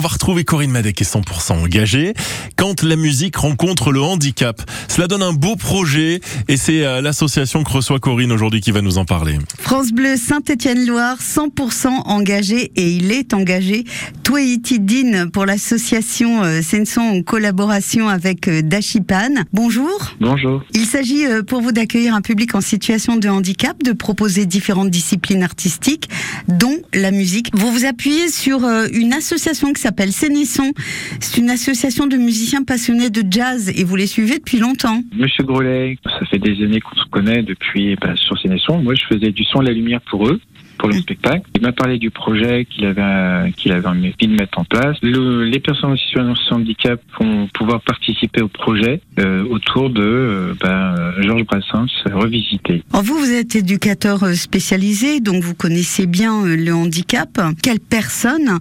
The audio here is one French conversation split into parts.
On va retrouver Corinne Madec est 100% engagée quand la musique rencontre le handicap. Cela donne un beau projet et c'est euh, l'association que reçoit Corinne aujourd'hui qui va nous en parler. France Bleu Saint-Étienne-Loire, 100% engagé et il est engagé. Din pour l'association euh, Senson en collaboration avec euh, Dachipan. Bonjour. Bonjour. Il s'agit pour vous d'accueillir un public en situation de handicap, de proposer différentes disciplines artistiques, dont la musique. Vous vous appuyez sur une association qui s'appelle Sénisson. C'est une association de musiciens passionnés de jazz et vous les suivez depuis longtemps. Monsieur Grolet, ça fait des années qu'on se connaît depuis bah, sur Sénisson. Moi, je faisais du son et la lumière pour eux pour le spectacle. Il m'a parlé du projet qu'il avait qu'il avait envie de mettre en place. les personnes en situation de handicap vont pouvoir participer au projet euh, autour de euh, ben, Georges Brassens revisité. vous, vous êtes éducateur euh, spécialisé, donc vous connaissez bien le handicap. Quelles personnes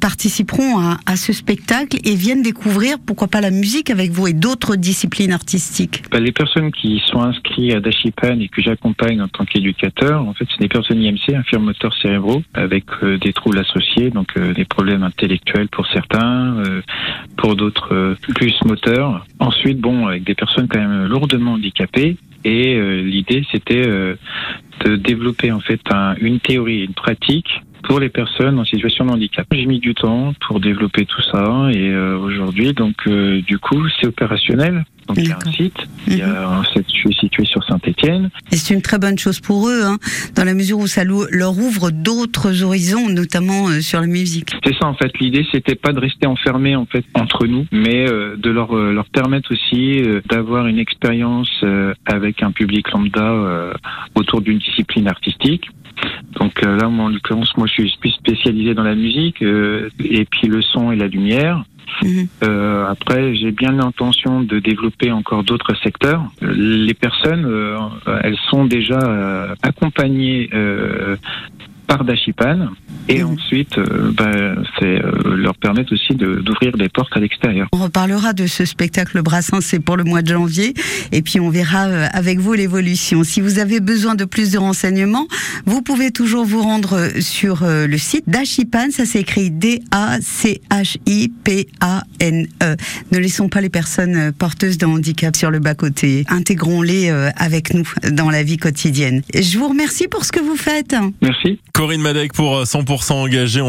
participeront à, à, ce spectacle et viennent découvrir, pourquoi pas la musique avec vous et d'autres disciplines artistiques? Ben, Les personnes qui sont inscrites à Dashipan et que j'accompagne en tant qu'éducateur, en fait, c'est des personnes IMC, infirmières moteurs cérébraux avec euh, des troubles associés, donc euh, des problèmes intellectuels pour certains, euh, pour d'autres plus moteurs. Ensuite, bon, avec des personnes quand même lourdement handicapées. Et l'idée, c'était de développer en fait une théorie, une pratique pour les personnes en situation de handicap. J'ai mis du temps pour développer tout ça et aujourd'hui, donc du coup, c'est opérationnel. Donc il y a un site, il y a, mhm. je suis situé sur Saint-Étienne. Et c'est une très bonne chose pour eux, hein, dans la mesure où ça leur ouvre d'autres horizons, notamment euh, sur la musique. C'est ça en fait. L'idée c'était pas de rester enfermé en fait entre nous, mais euh, de leur euh, leur permettre aussi d'avoir une expérience avec un public lambda autour d'une discipline artistique. Donc là, moi, en l'occurrence, moi, je suis plus spécialisé dans la musique et puis le son et la lumière. Mhm. Euh, après, j'ai bien l'intention de développer encore d'autres secteurs. Les personnes, euh, elles sont déjà euh, accompagnées par Dachipan et mhm. ensuite euh, bah, c'est euh, leur permettre aussi d'ouvrir des portes à l'extérieur. On reparlera de ce spectacle Brassin, c'est pour le mois de janvier et puis on verra euh, avec vous l'évolution. Si vous avez besoin de plus de renseignements, vous pouvez toujours vous rendre sur le site Dachipan, ça s'écrit D-A-C-H-I-P-A-N-E. Ne laissons pas les personnes porteuses de handicap sur le bas-côté. Intégrons-les avec nous dans la vie quotidienne. Je vous remercie pour ce que vous faites. Merci. Corinne Madec pour 100% engagé.